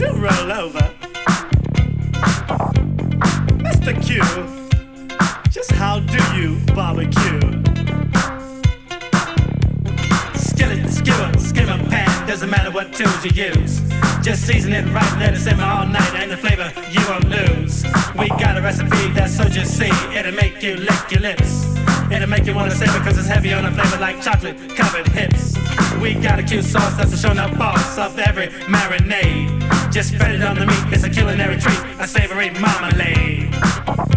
Do roll over. Mr. Q, just how do you barbecue? Skillet, skewer, skimmer, pan, doesn't matter what tools you use. Just season it right, let it simmer all night, and the flavor you won't lose. We got a recipe that's so just see, it'll make you lick your lips. It'll make you wanna savor cause it's heavy on the flavor like chocolate covered hips. We got a cute sauce that's a show no boss of every marinade. Just spread it on the meat, it's a culinary treat, a savory marmalade.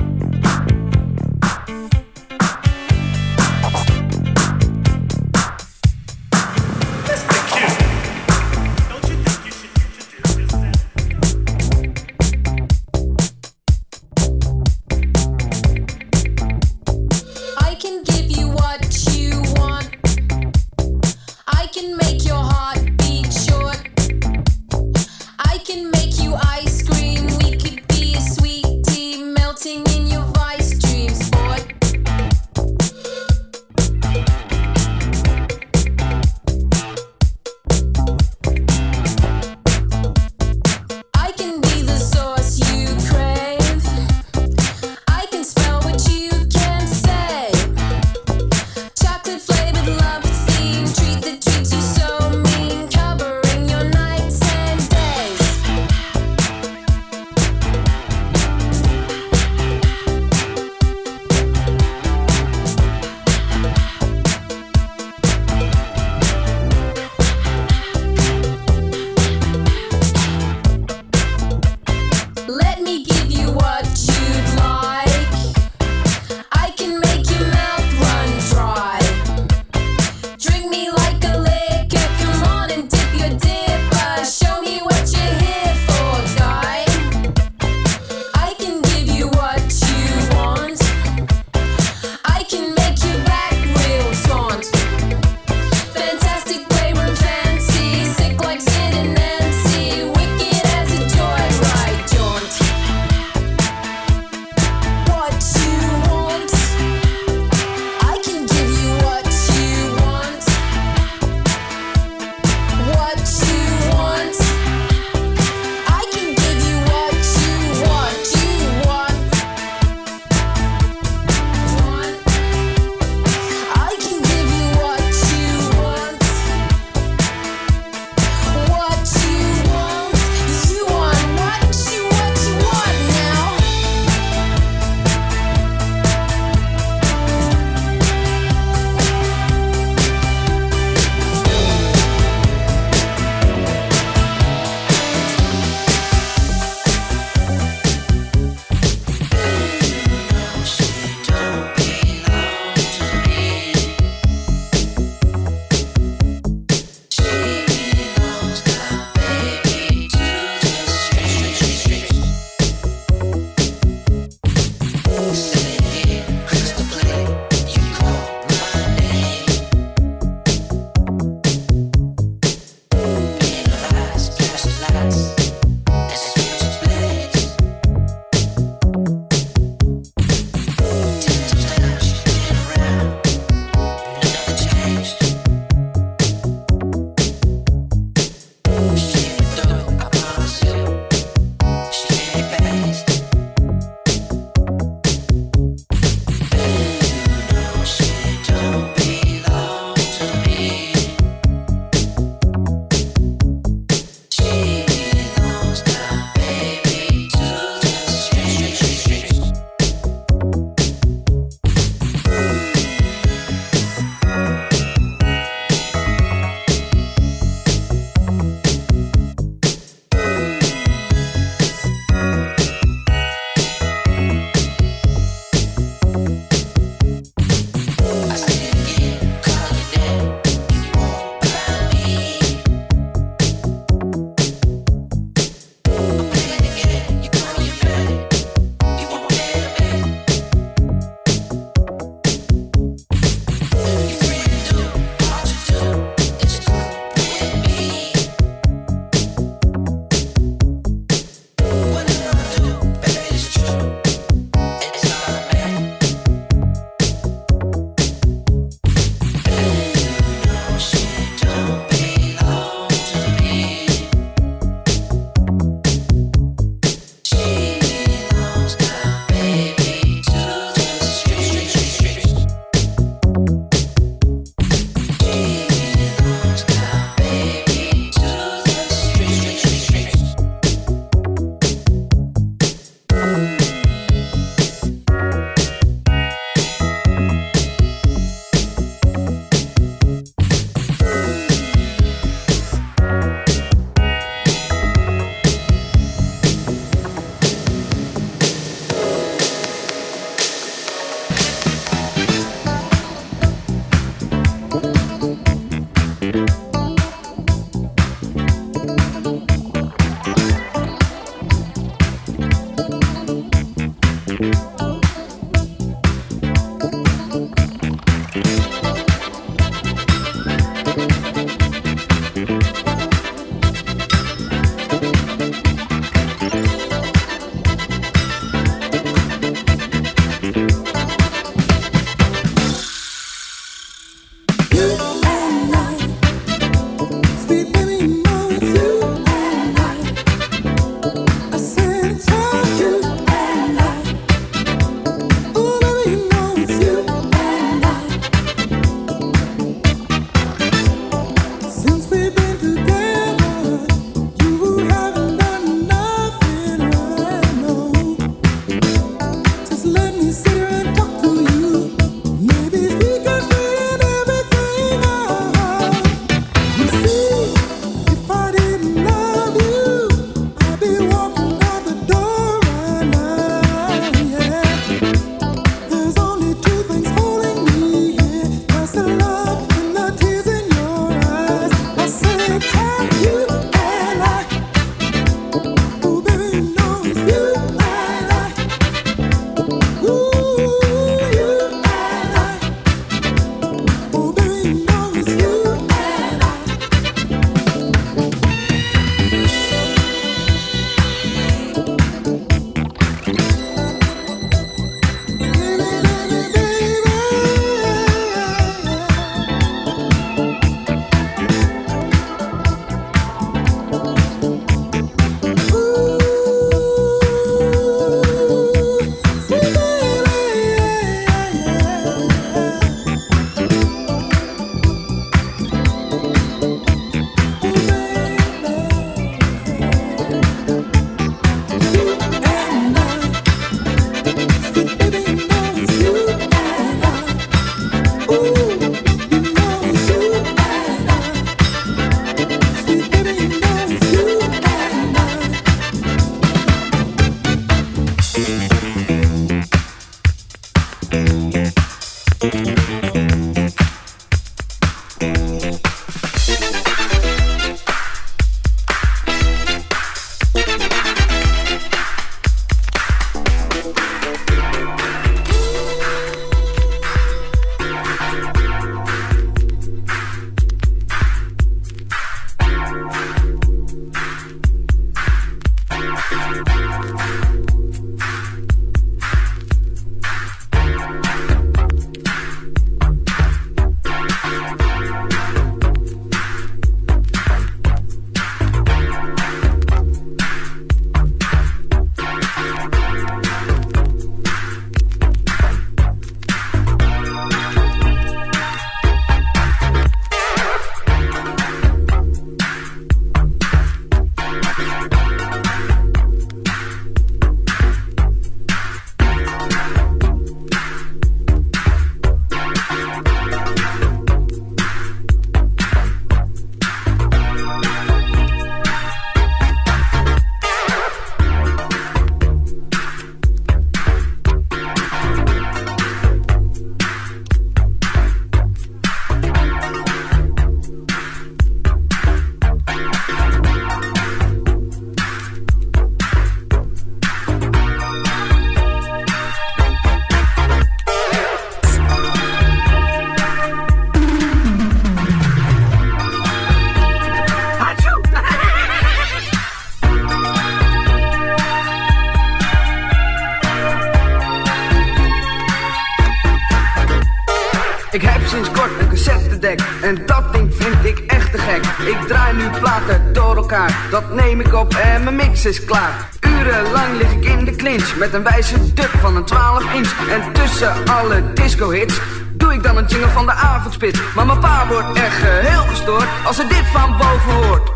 Is klaar. Urenlang lig ik in de clinch met een wijze dub van een 12 inch. En tussen alle disco hits doe ik dan een jingle van de avondspit. Maar mijn pa wordt echt heel gestoord als hij dit van boven hoort.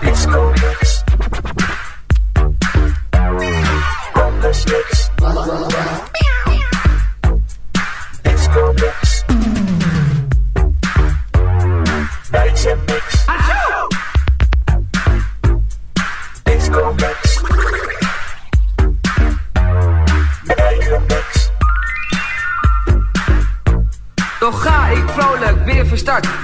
Disco.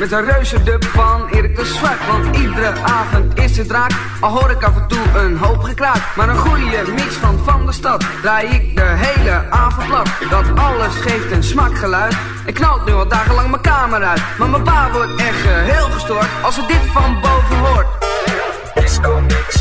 Met een reuze dub van Erik de Zwart Want iedere avond is het draak Al hoor ik af en toe een hoop gekraak Maar een goede mix van Van de Stad Draai ik de hele avond plat Dat alles geeft een smakgeluid Ik knalt nu al dagenlang mijn kamer uit Maar mijn pa wordt echt heel gestoord Als hij dit van boven hoort Disco mix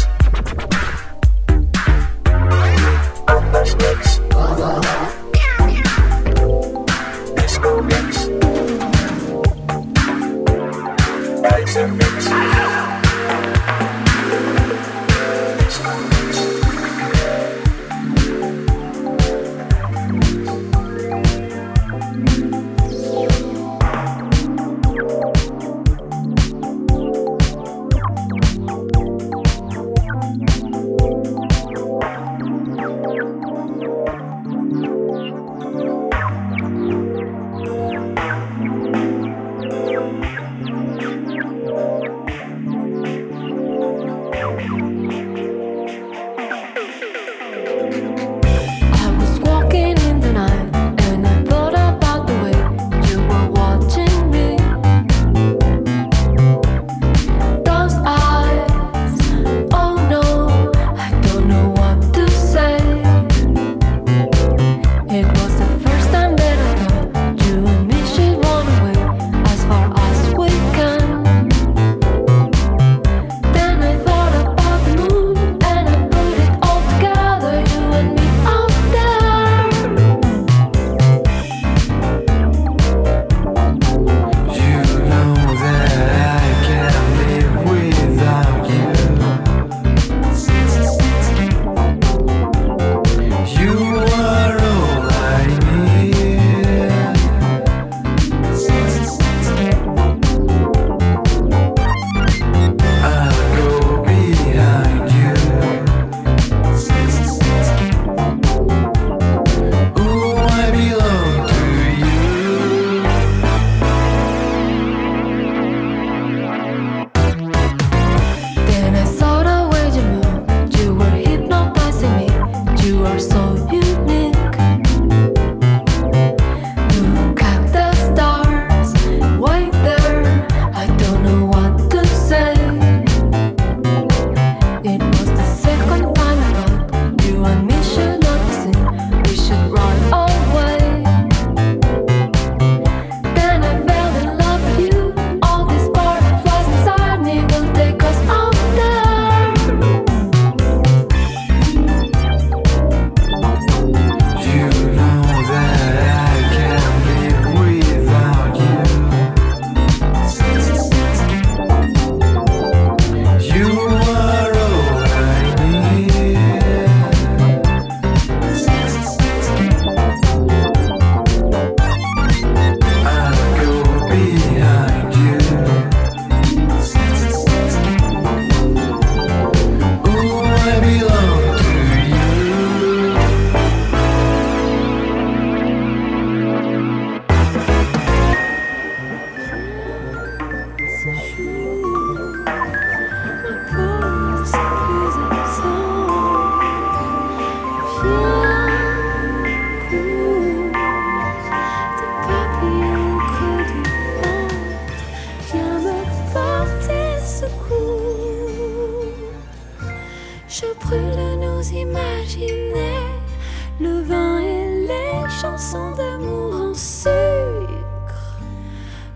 chansons d'amour en sucre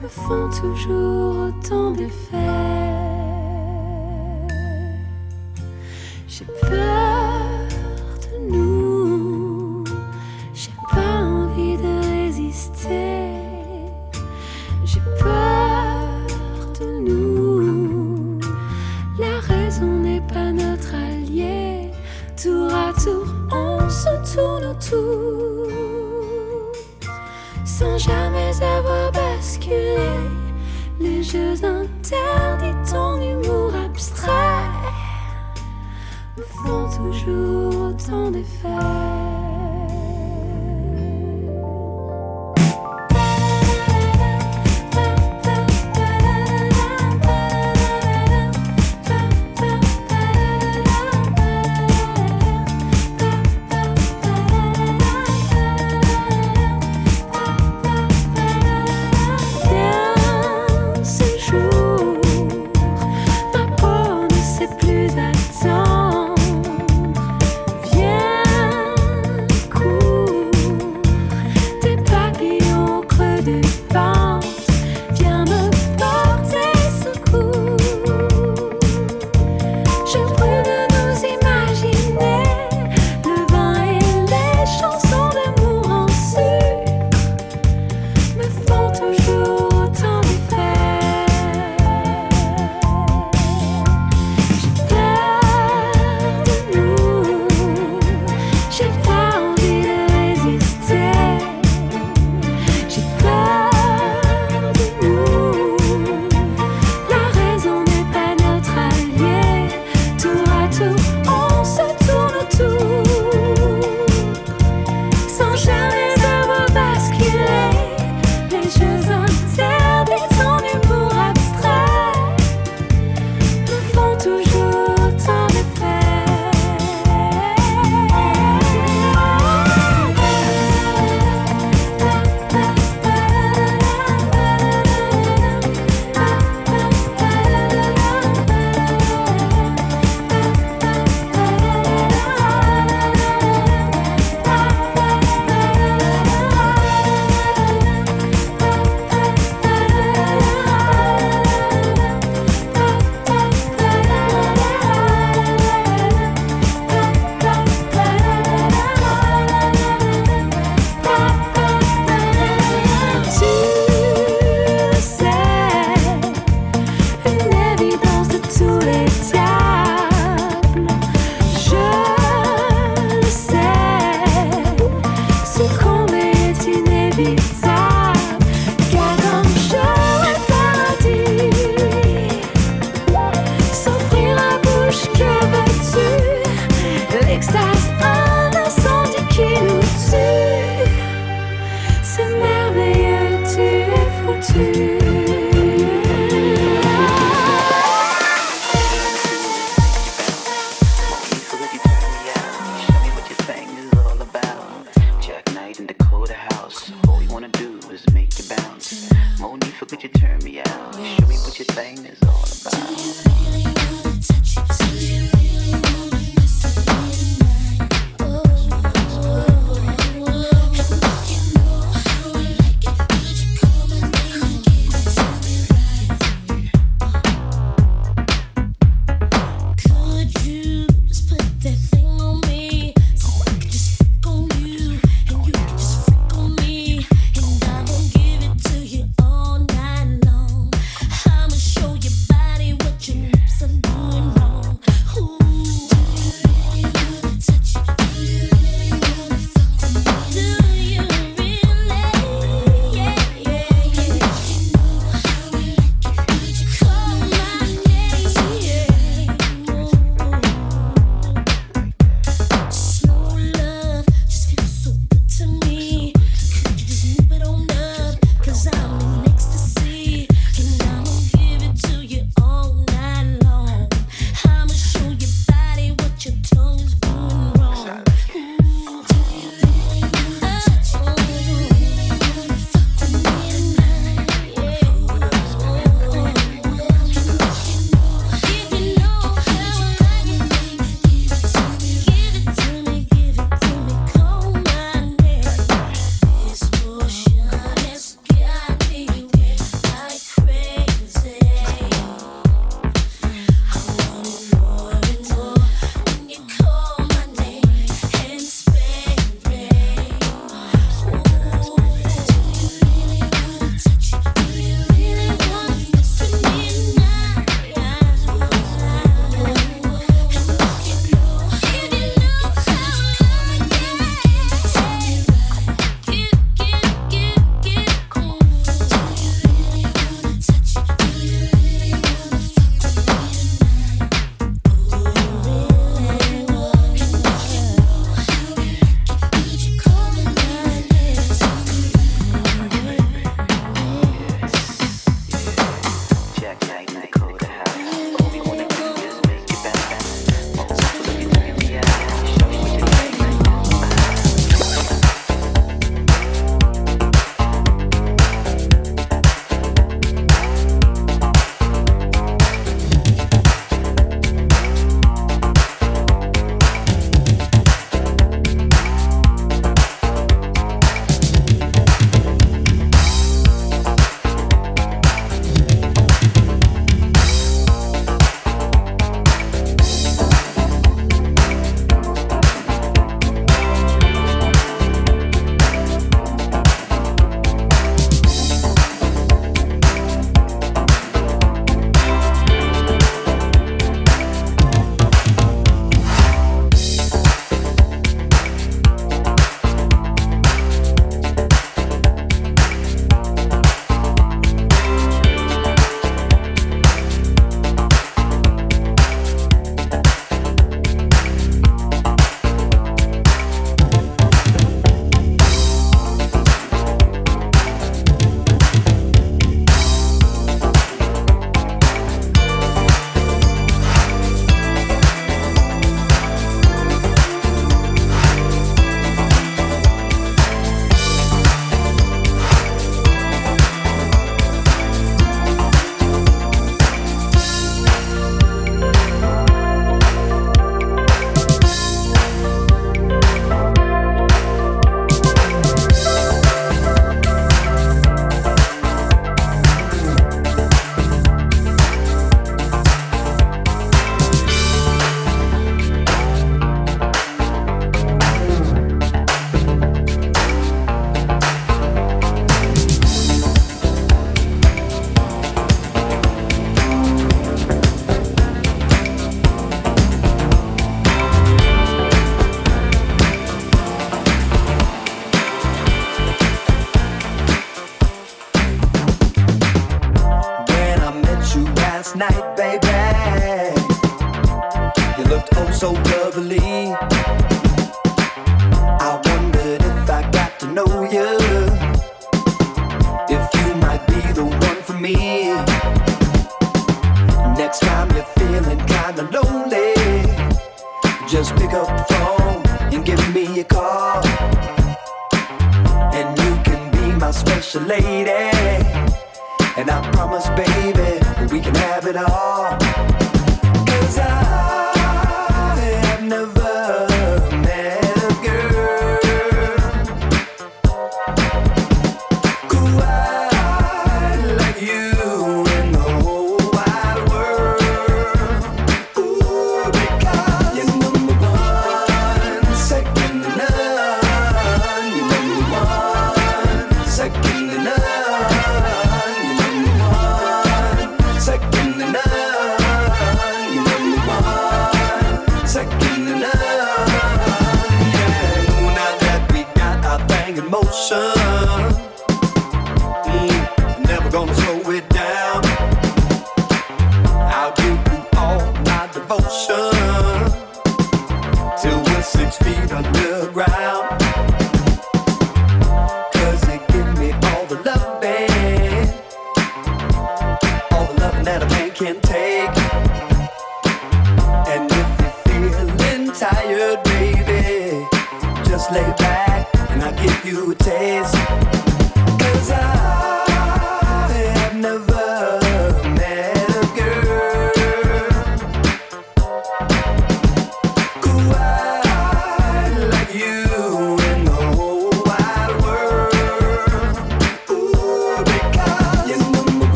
me font toujours autant d'effet.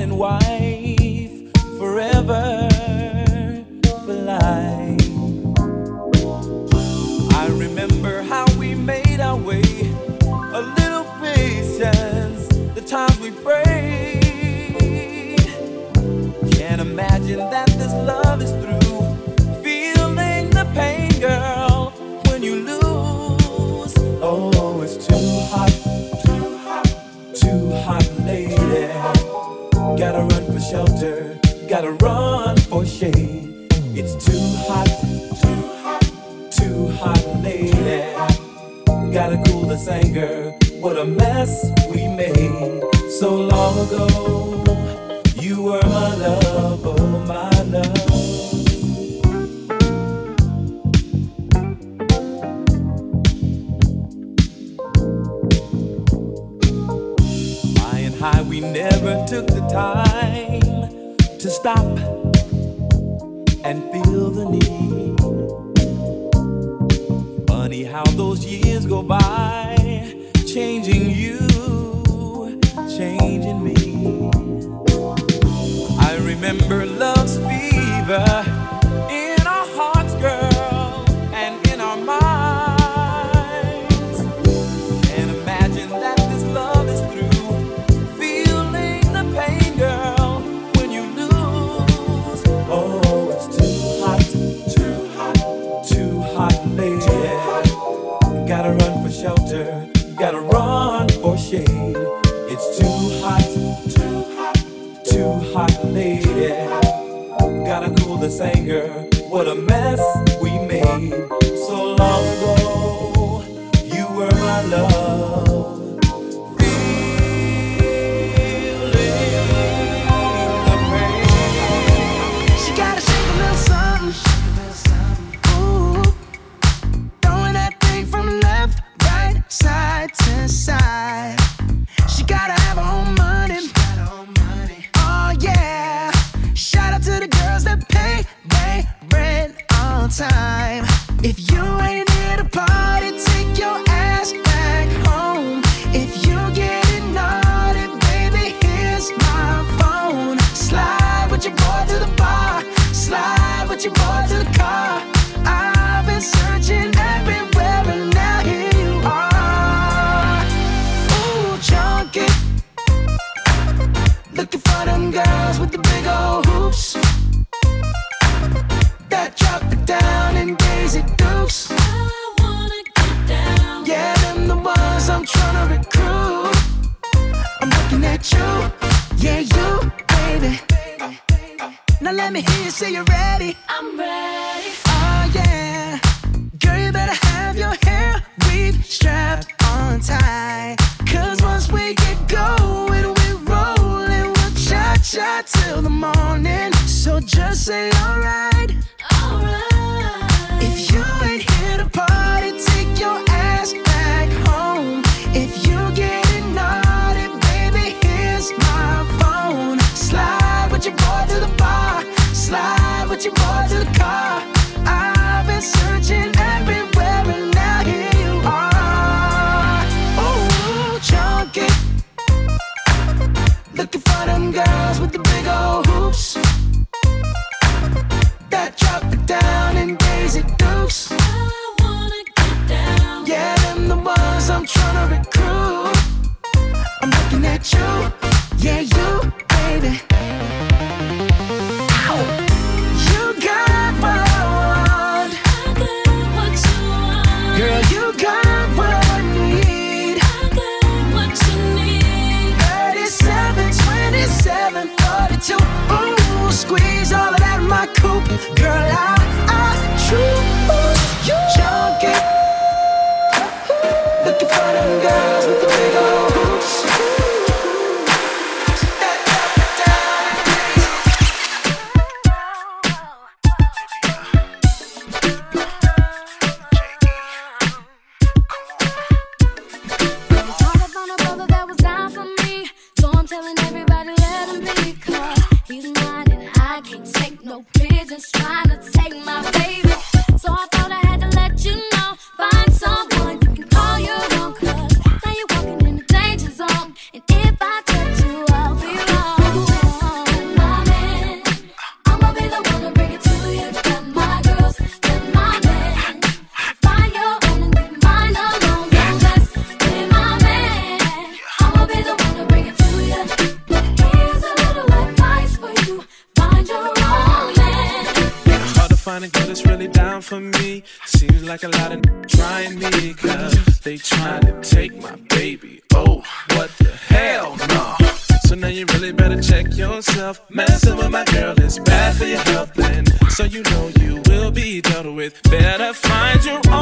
and wife forever for life. mess we made so long ago. long ago, you were my love. Looking for them girls with the big old hoops that drop it down in Daisy dukes. I wanna get down. Yeah, them the ones I'm trying to recruit. I'm looking at you. Yeah, yeah. With. Better find your own, own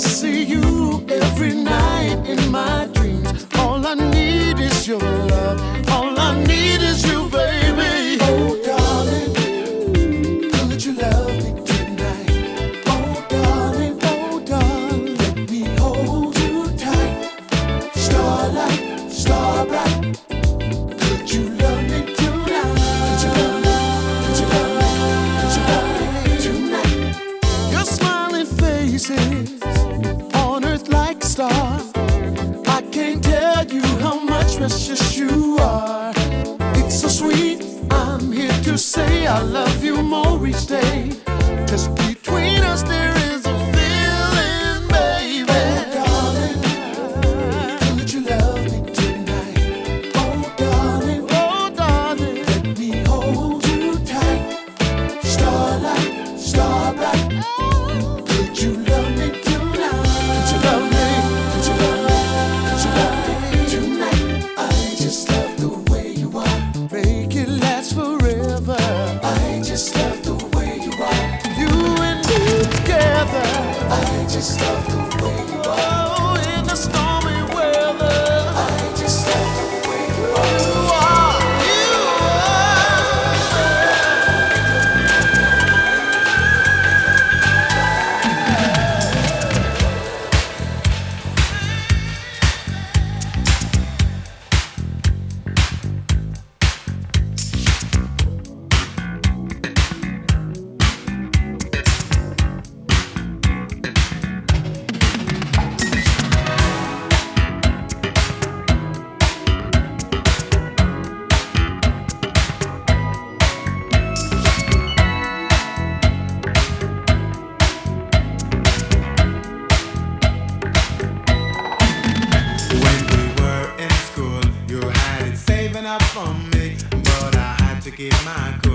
I see you every night in my get my girl.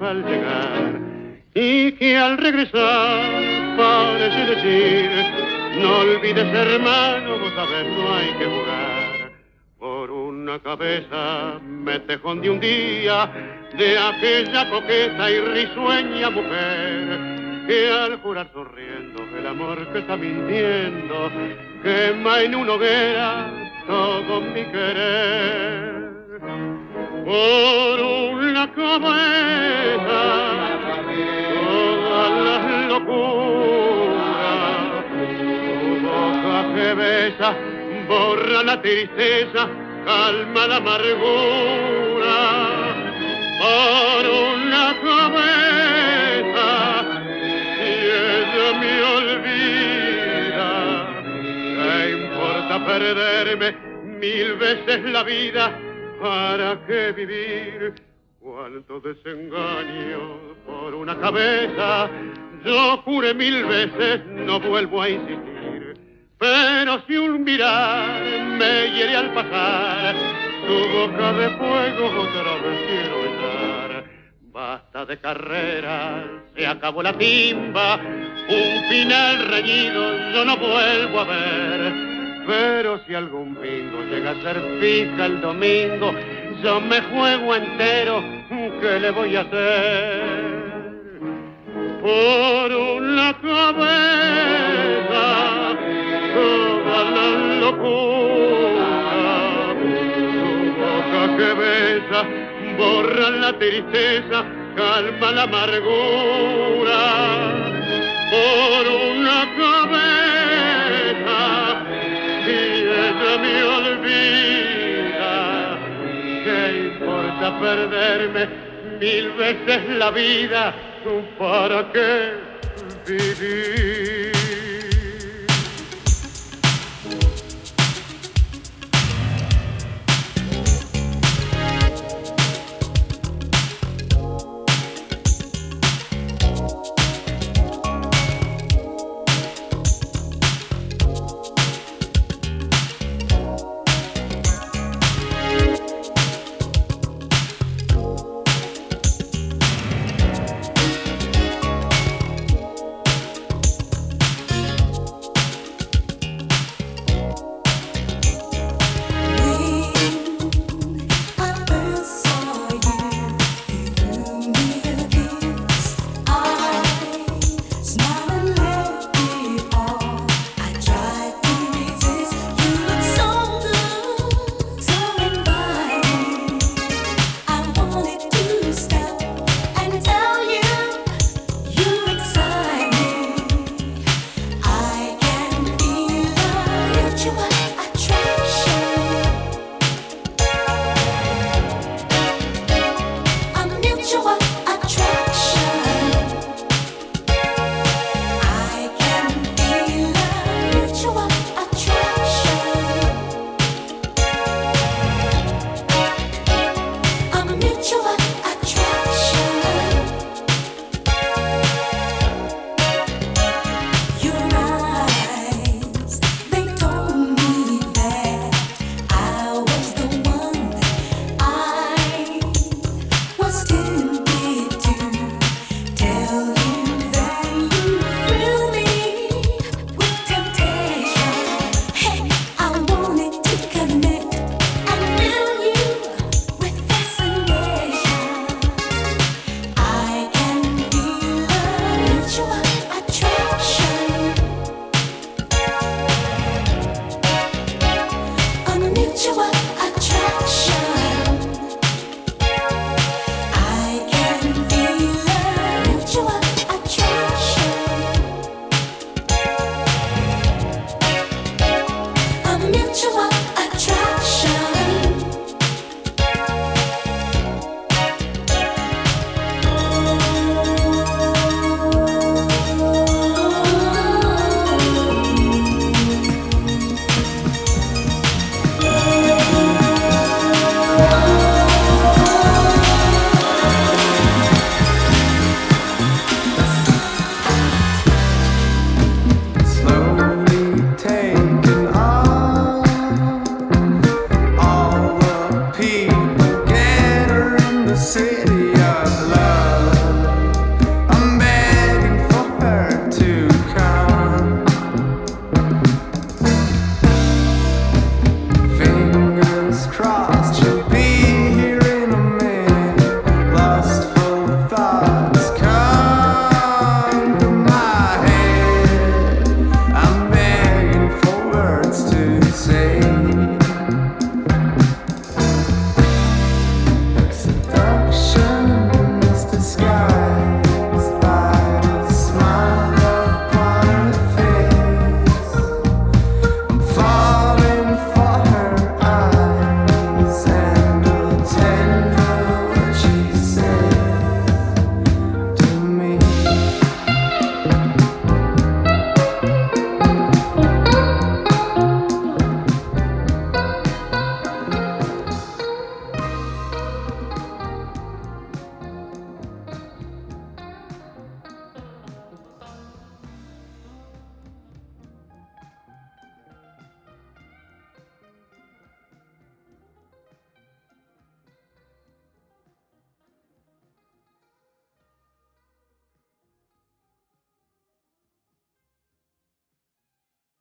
Al llegar y que al regresar parece decir no olvides hermano, vos sabés no hay que jugar. Por una cabeza me tejón de un día de aquella coqueta y risueña mujer que al jurar sonriendo el amor que está mintiendo quema en una hoguera todo mi querer por una cabeza todas las locuras tu boca que besa borra la tristeza calma la amargura por una cabeza y ella me olvida ¿Qué importa perderme mil veces la vida? ¿Para qué vivir? Cuánto desengaño por una cabeza. Yo juré mil veces, no vuelvo a insistir. Pero si un mirar me hiere al pasar, tu boca de fuego otra vez quiero. Basta de carreras, se acabó la timba, un final reñido yo no vuelvo a ver. Pero si algún bingo llega a ser fija el domingo, yo me juego entero, ¿qué le voy a hacer? Por una cabeza, toda la locura, tu boca que besa, borra la tristeza, calma la amargura. Por una cabeza, ella me olvida, ¿qué importa perderme mil veces la vida? ¿Para qué vivir?